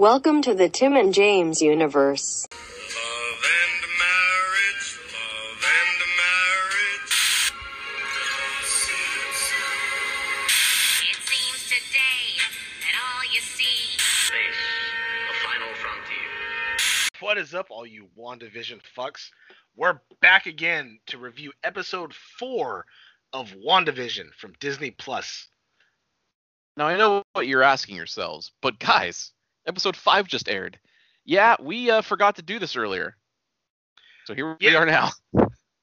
Welcome to the Tim and James universe. Love and marriage, love and marriage. It seems today that all you see Face the final frontier. What is up, all you WandaVision fucks? We're back again to review episode four of WandaVision from Disney Plus. Now I know what you're asking yourselves, but guys, episode five just aired. Yeah, we uh, forgot to do this earlier, so here we are now.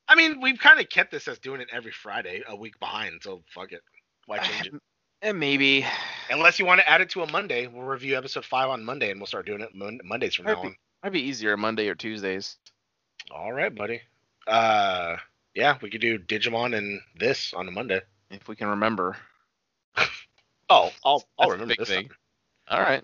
I mean, we've kind of kept this as doing it every Friday, a week behind, so fuck it. Why change it? And maybe Unless you want to add it to a Monday, we'll review episode five on Monday, and we'll start doing it Mon- Mondays from now be, on. might be easier Monday or Tuesdays. All right, buddy. Uh, yeah, we could do Digimon and this on a Monday. if we can remember. Oh, I'll I'll That's a remember big this thing. All right.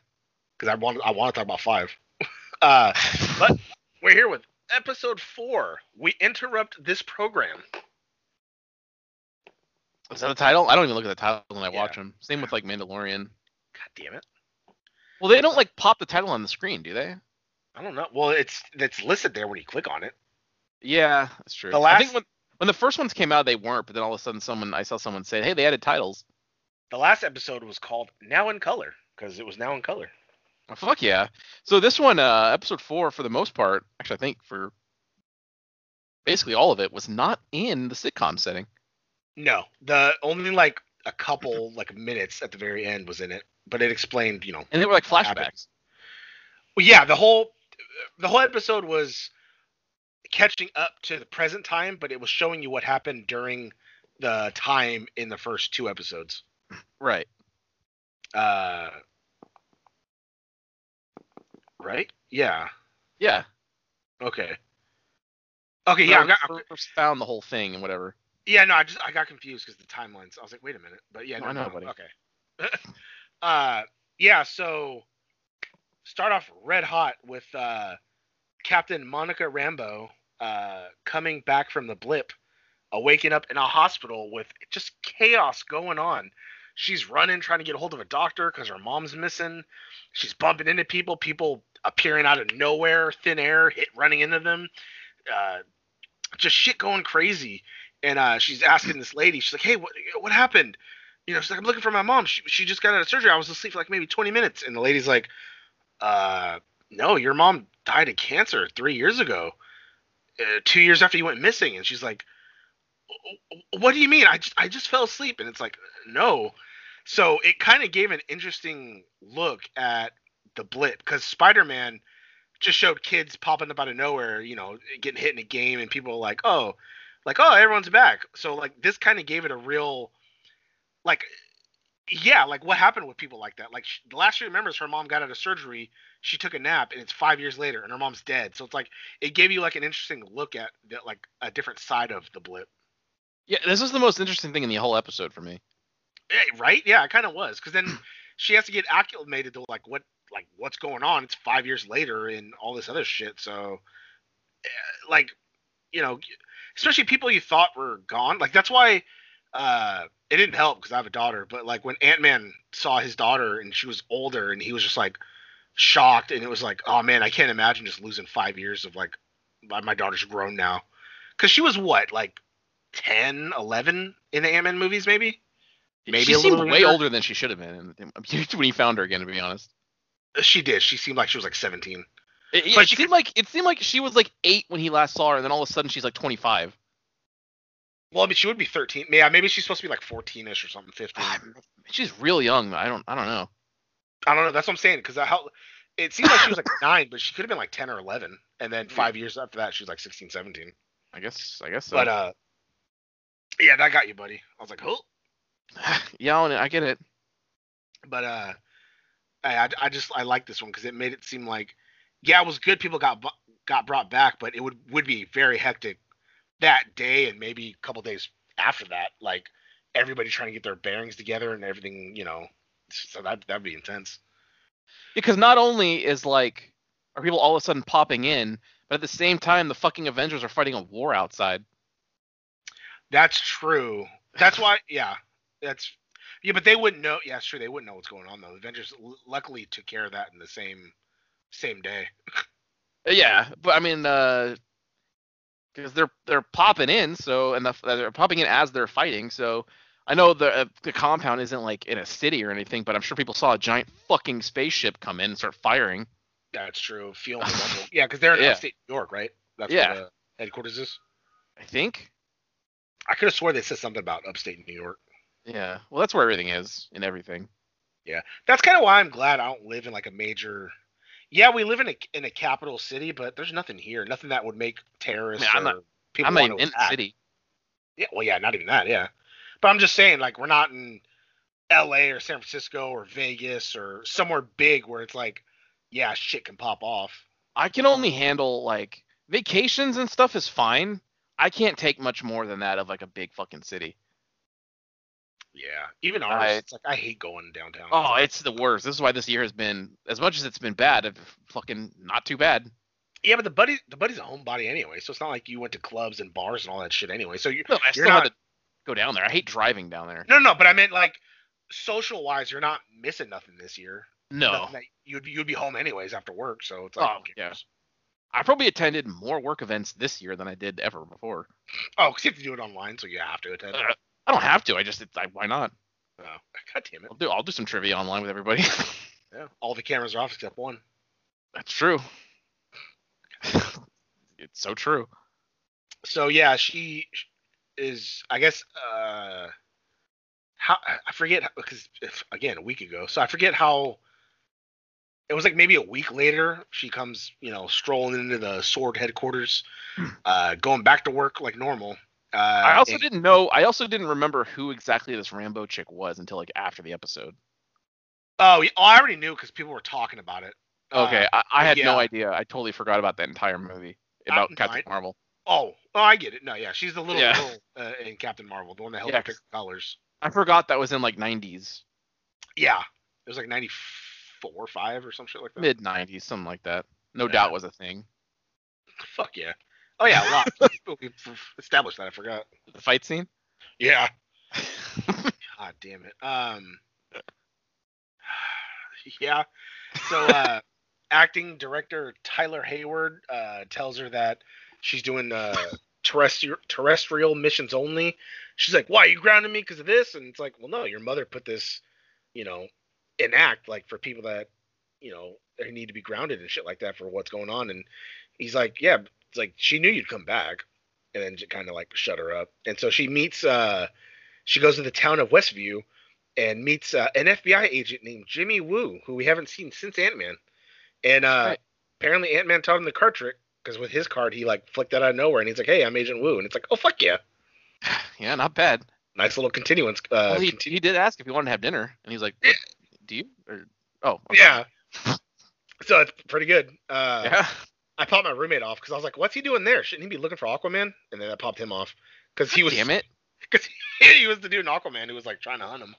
Because I want I want to talk about five. uh, but we're here with episode four. We interrupt this program. Is that the title? I don't even look at the title when I Yeah. watch them. Same with like Mandalorian. God damn it! Well, they don't like pop the title on the screen, do they? I don't know. Well, it's it's listed there when you click on it. Yeah, that's true. The I last- think when when the first ones came out, they weren't, but then all of a sudden, someone I saw someone say, "Hey, they added titles." The last episode was called Now in Color because it was now in color. Oh, fuck yeah! So this one, uh, episode four, for the most part, actually, I think for basically all of it, was not in the sitcom setting. No, the only like a couple like minutes at the very end was in it, but it explained, you know, And they were like flashbacks. Well, yeah, the whole the whole episode was catching up to the present time, but it was showing you what happened during the time in the first two episodes. Right. Uh, right? Yeah. Yeah. Okay. Okay. Yeah. I got, found the whole thing and whatever. yeah. No, I just I got confused because the timelines. I was like, wait a minute. But yeah, No, no, I know, no, buddy. Okay. uh, yeah. So start off red hot with uh, Captain Monica Rambeau uh, coming back from the blip, uh, waking up in a hospital with just chaos going on. She's running, trying to get a hold of a doctor because her mom's missing. She's bumping into people, people appearing out of nowhere, thin air, hit running into them. Uh, just shit going crazy. And uh, she's asking this lady, she's like, "Hey, what what happened?" You know, she's like, "I'm looking for my mom. She she just got out of surgery. I was asleep for like maybe 20 minutes." And the lady's like, "Uh, no, your mom died of cancer three years ago, uh, two years after you went missing." And she's like, "What do you mean? I just I just fell asleep." And it's like, no. So it kind of gave an interesting look at the blip because Spider-Man just showed kids popping up out of nowhere, you know, getting hit in a game, and people were like, "Oh, like oh, everyone's back." So like this kind of gave it a real, like, yeah, like what happened with people like that? Like sh the last she remembers, her mom got out of surgery, she took a nap, and it's five years later, and her mom's dead. So it's like it gave you like an interesting look at the, like a different side of the blip. Yeah, this is the most interesting thing in the whole episode for me. Eh, right? Yeah, it kind of was because then she has to get acclimated to like what like what's going on. It's five years later and all this other shit. So, eh, like, you know, especially people you thought were gone. Like that's why uh it didn't help because I have a daughter. But like when Ant Man saw his daughter and she was older and he was just like shocked and it was like, oh man, I can't imagine just losing five years of like my my daughter's grown now because she was what like 10 11 in the ant-man movies maybe Maybe she a seemed little way older than she should have been when he found her again. To be honest, She did. She seemed like she was like 17. it, it But she seemed like it seemed like she was like eight when he last saw her, and then all of a sudden she's like 25. Well, I mean, she would be 13. Yeah, maybe she's supposed to be like 14ish or something, 15. She's real young. I don't I don't know. I don't know. That's what I'm saying. Because how it seemed like she was like nine, but she could have been like 10 or 11. And then five years after that, she was like 16, 17. I guess I guess so. But uh, yeah, that got you, buddy. I was like, oh. yeah, I I get it. But uh, I I, I just I like this one because it made it seem like yeah, it was good. People got got brought back, but it would would be very hectic that day and maybe a couple days after that. Like everybody trying to get their bearings together and everything, you know. So that that'd be intense. Because not only is like are people all of a sudden popping in, but at the same time the fucking Avengers are fighting a war outside. That's true. That's why, yeah, that's yeah, but they wouldn't know. Yeah, it's true. They wouldn't know what's going on though. The Avengers l- luckily took care of that in the same same day. Yeah, but I mean, uh, because they're they're popping in, so and the, they're popping in as they're fighting. So I know the uh, the compound isn't like in a city or anything, but I'm sure people saw a giant fucking spaceship come in and start firing. That's true. Feeling. Yeah, because they're in Yeah. upstate New York, right? That's Yeah. where the headquarters is. I think. I could have swore they said something about upstate New York. Yeah. Well, that's where everything is and everything. Yeah. That's kind of why I'm glad I don't live in like a major. Yeah, we live in a in a capital city, but there's nothing here. Nothing that would make terrorists I mean, I'm or people I'm not want even to in the city. Yeah, well, yeah, not even that. Yeah, but I'm just saying, like, we're not in L.A. or San Francisco or Vegas or somewhere big where it's like, yeah, shit can pop off. I can only handle like vacations and stuff is fine. I can't take much more than that of like a big fucking city. Yeah, even ours. I- it's like I hate going downtown. Oh, it's the worst. This is why this year has been as much as it's been bad, it's fucking not too bad. yeah, but the buddy, the buddy's a homebody anyway, so it's not like you went to clubs and bars and all that shit anyway. So you, No, I You're still not- had to go down there. I hate driving down there. no, no, but I meant like social wise, you're not missing nothing this year. No. Nothing you'd be you'd be home anyways after work, so it's like, Oh, who yeah. I probably attended more work events this year than I did ever before. Oh, because you have to do it online, so you have to attend. Uh, I don't have to. I just it's, I, why not? oh, God damn it! I'll do I'll do some trivia online with everybody. Yeah, all the cameras are off except one. That's true. it's so true. So yeah, she is. I guess. uh How I forget because again a week ago. So I forget how. It was like maybe a week later. She comes, you know, strolling into the S.W.O.R.D. headquarters, uh, going back to work like normal. Uh, I also and- didn't know. I also didn't remember who exactly this Rambeau chick was until like after the episode. Oh, oh, I already knew because people were talking about it. Uh, Okay, I, I had no idea. I totally forgot about that entire movie about Uh, Captain I- Marvel. Oh, oh, I get it. No, yeah, she's the little Yeah. girl uh, in Captain Marvel, the one that held Yeah, the colors. I forgot that was in like 90s, Yeah, it was like ninety four, or five, or some shit like that. mid 90s, something like that. No Yeah. doubt was a thing. Fuck yeah. Oh yeah, a lot. we established that. I forgot. The fight scene. Yeah. God damn it. Um. Yeah. So, uh, acting director Tyler Hayward uh, tells her that she's doing uh, terrestrial terrestrial missions only. She's like, "Why are you grounding me because of this?" And it's like, "Well, no, your mother put this, you know, in act like for people that, you know, they need to be grounded and shit like that for what's going on." And he's like, "Yeah, like she knew you'd come back." And then kind of like shut her up. And so she meets uh she goes to the town of Westview and meets uh, an FBI agent named Jimmy Woo, who we haven't seen since Ant Man. And uh, Right. apparently Ant Man taught him the card trick because with his card he like flicked that out of nowhere and he's like, "Hey, I'm Agent Woo," and it's like, "Oh fuck yeah, yeah, not bad. nice little continuance." Uh, well, he, conti- he did ask if he wanted to have dinner, and he's like, Yeah. "Do you?" Or, oh, okay. yeah. so it's pretty good. Uh, yeah. I popped my roommate off because I was like, "What's he doing there? Shouldn't he be looking for Aquaman?" And then I popped him off because he was Damn it! because he was the dude in Aquaman who was like trying to hunt him,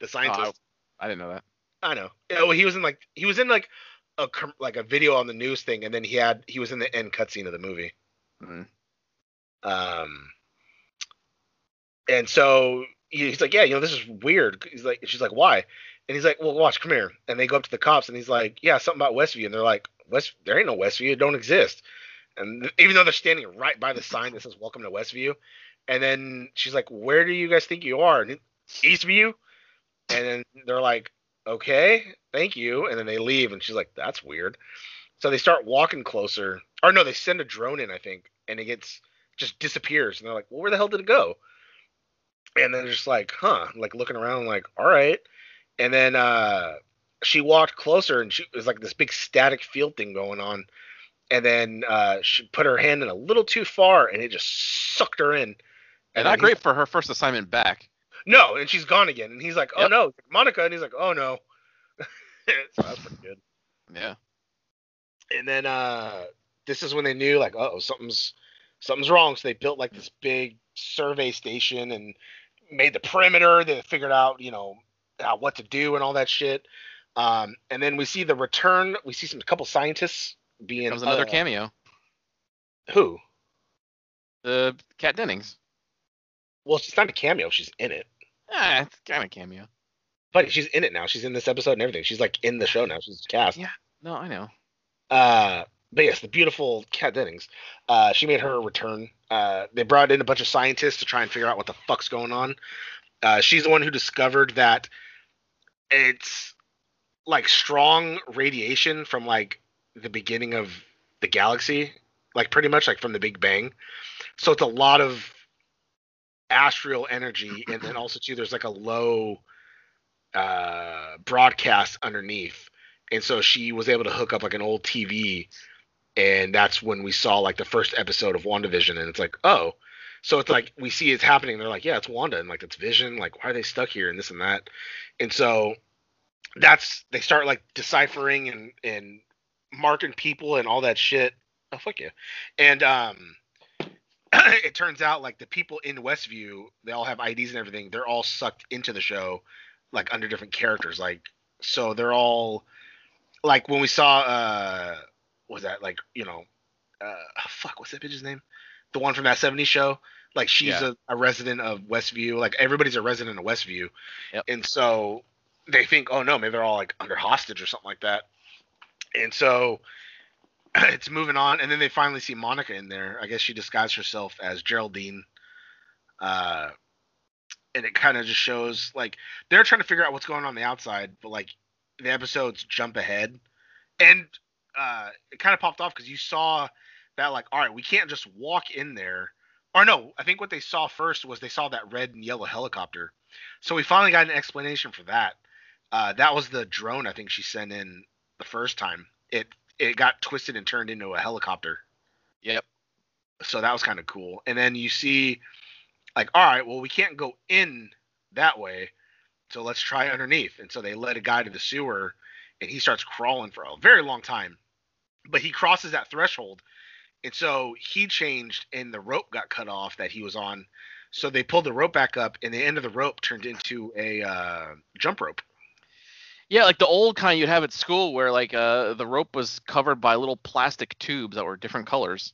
the Oh, scientist. I, I didn't know that. I know. Yeah, well, he was in like he was in like a like a video on the news thing, and then he had he was in the end cutscene of the movie. Mm. Um, and so he's like, yeah, you know, this is weird. He's like, she's like, why? And he's like, well, watch, come here. And they go up to the cops, and he's like, yeah, something about Westview, and they're like, West, there ain't no Westview, it don't exist. And even though they're standing right by the sign that says "Welcome to Westview," and then she's like, "Where do you guys think you are?" And Eastview. And then they're like, "Okay, thank you." And then they leave, and she's like, "That's weird." So they start walking closer, or no, they send a drone in, I think, and it gets just disappears, and they're like, "Well, where the hell did it go?" And they're just like, "Huh?" Like looking around, like, "All right." And then uh, she walked closer, and she it was like this big static field thing going on. And then uh, she put her hand in a little too far, and it just sucked her in. And then not great for her first assignment back. No, and she's gone again. And he's like, "Oh Yep. no, Monica," and he's like, "Oh no." so that's pretty good. Yeah. And then uh, this is when they knew, like, oh, something's something's wrong. So they built like this big survey station and made the perimeter. They figured out, you know, uh, what to do and all that shit. Um, and then we see the return. We see some couple scientists being That was another uh, cameo. Who? The Kat Dennings. Well, she's not a cameo. She's in it. Ah, it's kind of cameo. But she's in it now. She's in this episode and everything. She's like in the show now. She's cast. Yeah. No, I know. Uh, but yes, the beautiful Kat Dennings. Uh, she made her return. Uh, they brought in a bunch of scientists to try and figure out what the fuck's going on. Uh, she's the one who discovered that it's like strong radiation from like the beginning of the galaxy, like pretty much like from the Big Bang. So it's a lot of astral energy, and then also too there's like a low uh, broadcast underneath, and so she was able to hook up like an old TV, and that's when we saw like the first episode of WandaVision, and it's like oh. So it's like we see it's happening. They're like, yeah, it's Wanda, and like it's Vision. Like, why are they stuck here and this and that? And so that's they start like deciphering and and marking people and all that shit. Oh fuck you. And um it turns out like the people in Westview, they all have IDs and everything. They're all sucked into the show like under different characters. Like so they're all like when we saw uh was that like, you know, uh fuck, what's that bitch's name? The one from that 70s show. Like she's Yeah. a, a resident of Westview. Like everybody's a resident of Westview. Yep. And so they think, oh no, maybe they're all like under hostage or something like that. And so it's moving on, and then they finally see Monica in there. I guess she disguised herself as Geraldine. Uh, and it kind of just shows like they're trying to figure out what's going on, on the outside, but like the episodes jump ahead, and uh, it kind of popped off because you saw that like, all right, we can't just walk in there. Or no, I think what they saw first was they saw that red and yellow helicopter. So we finally got an explanation for that. Uh, that was the drone I think she sent in the first time. It it got twisted and turned into a helicopter. Yep. So that was kind of cool. And then you see like, all right, well we can't go in that way. So let's try underneath. And so they led a guy to the sewer and he starts crawling for a very long time. But he crosses that threshold. And so he changed and the rope got cut off that he was on. So they pulled the rope back up and the end of the rope turned into a uh, jump rope. Yeah, like the old kind you'd have at school where like uh the rope was covered by little plastic tubes that were different colors.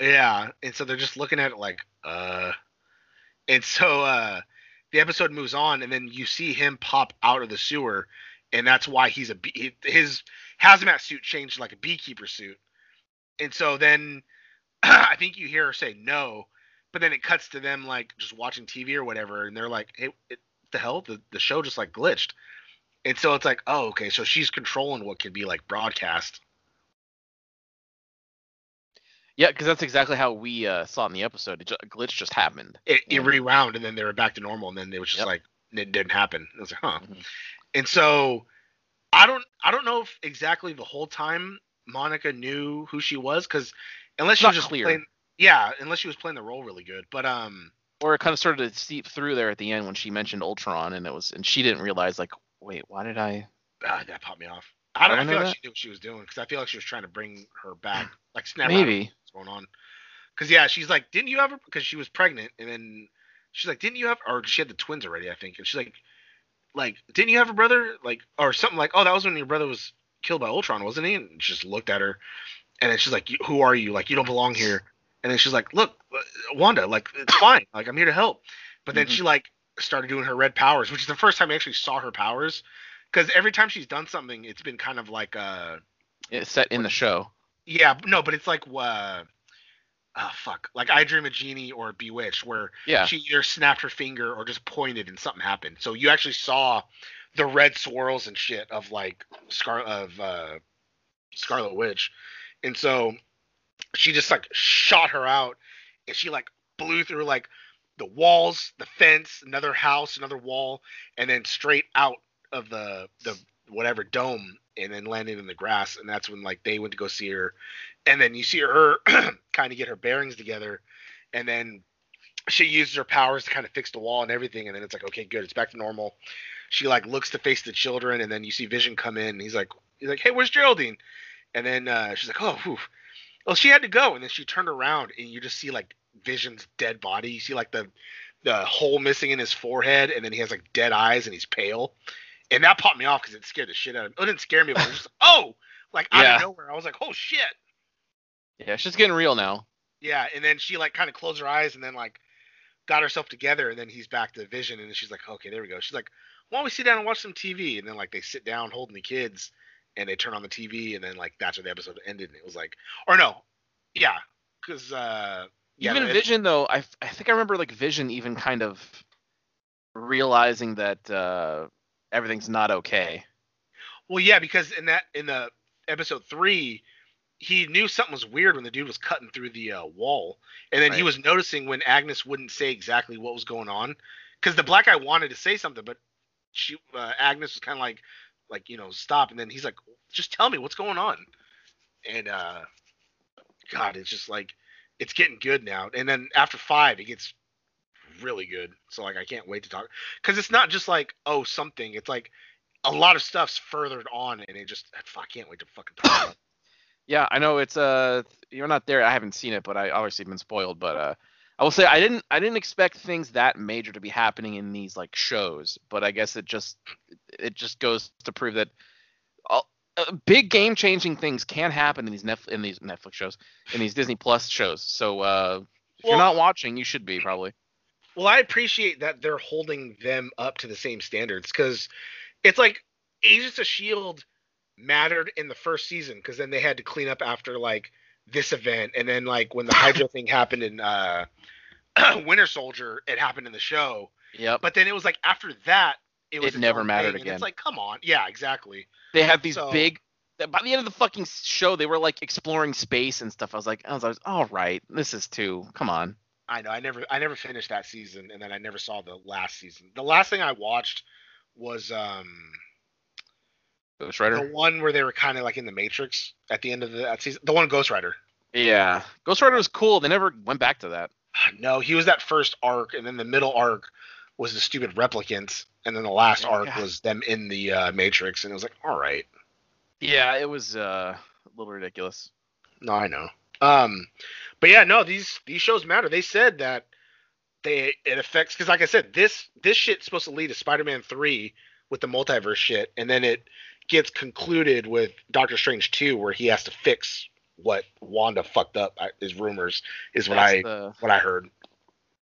Yeah, and so they're just looking at it like, uh, and so uh, the episode moves on, and then you see him pop out of the sewer, and that's why he's a bee- his hazmat suit changed like a beekeeper suit, and so then I think you hear her say no, but then it cuts to them like just watching TV or whatever, and they're like, hey, it, the hell, the the show just like glitched, and so it's like, oh, okay, so she's controlling what can be like broadcast. Yeah, because that's exactly how we uh, saw in the episode. It ju- a glitch just happened. it, it Yeah. rewound and then they were back to normal and then it was just Yep. like it didn't happen. I was like, huh. Mhm. And so I don't I don't know if exactly the whole time Monica knew who she was because unless she was just clear. playing yeah, unless she was playing the role really good. But um Or it kind of started to seep through there at the end when she mentioned Ultron, and it was, and she didn't realize like, wait, why did I? ah, that popped me off. I don't I feel like that. she knew what she was doing because I feel like she was trying to bring her back, like snap Maybe. what's going on. Because yeah, she's like, didn't you ever? Because she was pregnant, and then she's like, didn't you have? Or she had the twins already, I think. And she's like, like, didn't you have a brother? Like, or something like, oh, that was when your brother was killed by Ultron, wasn't he? And she just looked at her, and then she's like, who are you? Like, you don't belong here. And then she's like, look, uh, Wanda, like, it's fine. Like, I'm here to help. But then Mhm. she like started doing her red powers, which is the first time I actually saw her powers. Because every time she's done something, it's been kind of like uh It's set in the show. yeah, no, but it's like uh, oh fuck, like I Dream a Jeannie or Bewitched, where Yeah. she either snapped her finger or just pointed and something happened. So you actually saw the red swirls and shit of like Scar of uh, Scarlet Witch, and so she just like shot her out, and she like blew through like the walls, the fence, another house, another wall, and then straight out of the the whatever dome, and then landed in the grass. And that's when like they went to go see her, and then you see her kind of get her bearings together, and then she uses her powers to kind of fix the wall and everything, and then it's like okay, good, it's back to normal. She like looks to face the children, and then you see Vision come in, and he's like, he's like, hey, where's Geraldine? And then uh, she's like, oh, whew. well, she had to go, and then she turned around, and you just see like Vision's dead body. You see like the the hole missing in his forehead, and then he has like dead eyes, and he's pale. And that popped me off because it scared the shit out of me. It didn't scare me, but it was just oh, like out Yeah. of nowhere. I was like, oh shit. Yeah, she's getting real now. Yeah, and then she like kind of closed her eyes and then like got herself together, and then he's back to Vision, and she's like, okay, there we go. She's like, why don't we sit down and watch some TV? And then like they sit down holding the kids, and they turn on the TV, and then like that's where the episode ended. And it was like, or no, yeah, because uh, even it- Vision though, I I think I remember like Vision even kind of realizing that uh, everything's not okay. Well, yeah, because in that in the episode three, he knew something was weird when the dude was cutting through the uh, wall, and then he was noticing when Agnes wouldn't say exactly what was going on, because the black guy wanted to say something, but she uh, Agnes was kind of like like you know stop, and then he's like, just tell me what's going on, and uh, God, it's just like it's getting good now, and then after five, it gets really good. So like I can't wait to talk because it's not just like oh something, it's like a lot of stuff's furthered on, and it just I can't wait to fucking talk about. Yeah, I know it's uh you're not there. I haven't seen it, but I obviously been spoiled. But uh, I will say I didn't I didn't expect things that major to be happening in these like shows. But I guess it just it just goes to prove that uh, big game changing things can happen in these Netf- in these Netflix shows in these Disney Plus shows. So uh, if you're not watching, you should be probably. Well, I appreciate that they're holding them up to the same standards because it's like Agents of Shield mattered in the first season because then they had to clean up after like this event, and then like when the Hydra thing happened in uh, Winter Soldier, it happened in the show. Yeah. But then it was like after that, it was It never mattered thing, and again. It's like, come on, yeah, exactly. They had these So- big. By the end of the fucking show, they were like exploring space and stuff. I was like, I was, I was all right. This is too. Come on. I know. I never I never finished that season, and then I never saw the last season. The last thing I watched was um Ghost Rider. the one where they were kind of like in the Matrix at the end of the that season. The one Ghost Rider. Yeah, Ghost Rider was cool. They never went back to that. No, he was that first arc, and then the middle arc was the stupid replicants, and then the last arc was them in the uh, Matrix, and it was like, all right. Yeah, it was uh, a little ridiculous. No, I know. Um, but yeah, no, these these shows matter. They said that they it affects because, like I said, this this shit's supposed to lead to Spider-Man three with the multiverse shit, and then it gets concluded with Doctor Strange two, where he has to fix what Wanda fucked up. I- Is rumors is what That's I the- what I heard.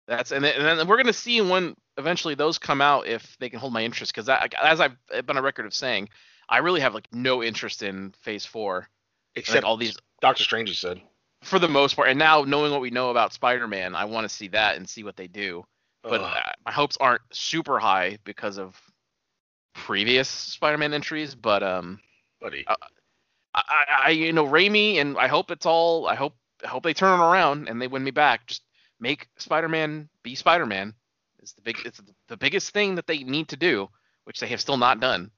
That's and then, and then we're gonna see when eventually those come out if they can hold my interest because as I've been on record of saying, I really have like no interest in Phase Four. Except Like all these Doctor Strange has said. for the most part, and now knowing what we know about Spider-Man, I want to see that and see what they do. But Ugh. uh, my hopes aren't super high because of previous Spider-Man entries. But um, buddy. I, I, I you know Raimi, and I hope it's all. I hope I hope they turn it around and they win me back. Just make Spider-Man be Spider-Man. is the big. It's the biggest thing that they need to do, which they have still not done.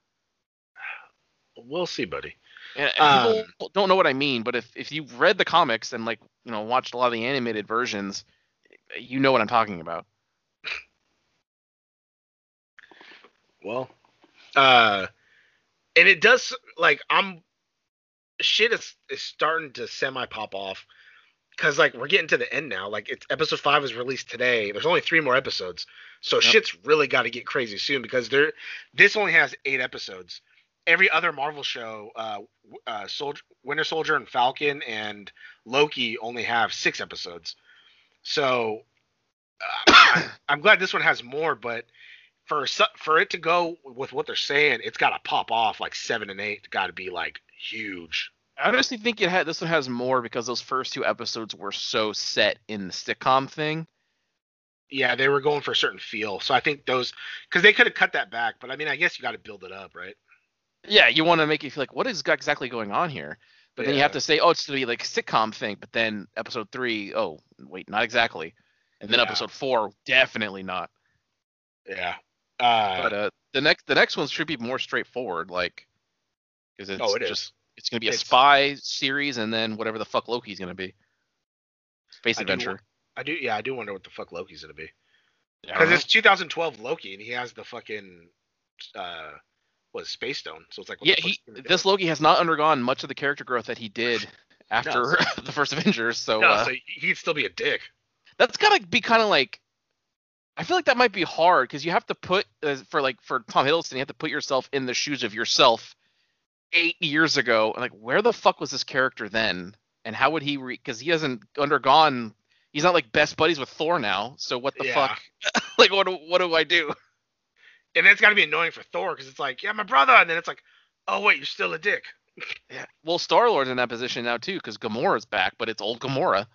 We'll see, buddy. And and Um, people don't know what I mean, but if if you've read the comics and like you know watched a lot of the animated versions, you know what I'm talking about. Well, uh, and it does like I'm shit is is starting to semi pop off because like we're getting to the end now. Like it's episode five was released today. There's only three more episodes, so Yep. shit's really got to get crazy soon because there this only has eight episodes. Every other Marvel show, uh, uh, Soldier, Winter Soldier, and Falcon and Loki only have six episodes. So uh, I'm, I'm glad this one has more, but for for it to go with what they're saying, it's got to pop off like seven and eight. Got to be like huge. I honestly think it had this one has more because those first two episodes were so set in the sitcom thing. Yeah, they were going for a certain feel, so I think those because they could have cut that back, but I mean, I guess you got to build it up, right? Yeah, you want to make you feel like what is exactly going on here, but then you have to say, oh, it's to be like sitcom thing. But then episode three, oh wait, not exactly. And then Yeah. episode four, definitely not. Yeah. Uh, But uh, the next the next one should be more straightforward, like because it's oh, it is. It's gonna be a spy series and then whatever the fuck Loki's gonna be. Space I adventure. I do. Yeah, I do wonder what the fuck Loki's gonna be I don't because it's 2012 Loki and he has the fucking uh, what Space Stone. So it's like, yeah, he he gonna do? this Loki has not undergone much of the character growth that he did after the first Avengers. So, no, uh, so he'd still be a dick. that's gotta be kind of like. I feel like that might be hard because you have to put uh, for like for Tom Hiddleston, you have to put yourself in the shoes of yourself eight years ago, and like where the fuck was this character then, and how would he? Because he hasn't undergone. He's not like best buddies with Thor now. So what the Yeah. fuck? like what? do- What do I do? And it's got to be annoying for Thor because it's like, yeah, my brother, and then it's like, Oh wait, you're still a dick. Yeah. Well, Star Lord's in that position now too, because Gamora's back, but it's old Gamora.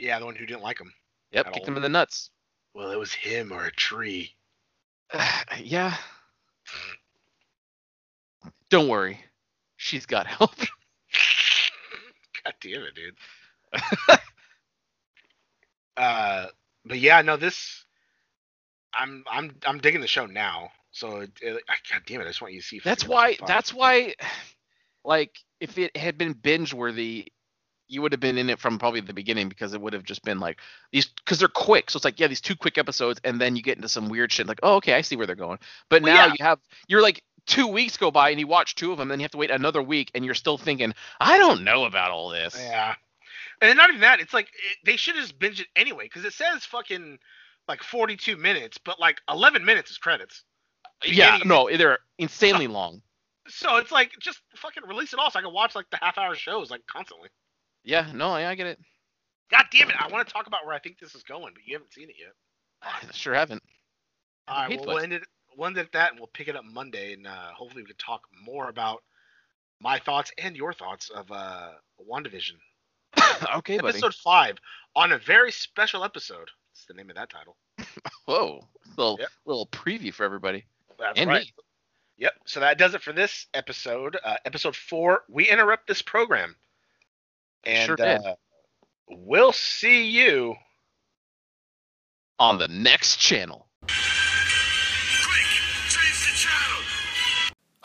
Yeah, the one who didn't like him. Yep, kicked all. him in the nuts. Well, it was him or a tree. yeah. Don't worry, she's got help. God damn it, dude. uh, but yeah, no, this. I'm I'm I'm digging the show now. So it, it, I- God damn it, I just want you to see. That's why. That's why. Like, if it had been binge worthy, you would have been in it from probably the beginning because it would have just been like these because they're quick. So it's like yeah, these two quick episodes, and then you get into some weird shit. Like, oh, okay, I see where they're going. But Well, now yeah. you have you're like two weeks go by and you watch two of them, then you have to wait another week, and you're still thinking, I don't know about all this. Yeah. And not even that, it's like it, they should have just binged it anyway because it says fucking like 42 minutes, but like 11 minutes is credits. Yeah, no, they're insanely long. So it's like just fucking release it all so I can watch like the half hour shows like constantly. Yeah, no, I, I get it. God damn it, I want to talk about where I think this is going, but you haven't seen it yet. I sure haven't. All right, well, we'll end it, we'll at that, and we'll pick it up Monday, and uh, hopefully we can talk more about my thoughts and your thoughts of uh, WandaVision. okay, buddy. Episode 5 on a very special episode. That's the name of that title. Whoa, little Yep. little preview for everybody. That's And right. me. Yep. So that does it for this episode. Uh, episode four. We interrupt this program, and Sure. Uh, we'll see you. On the next channel.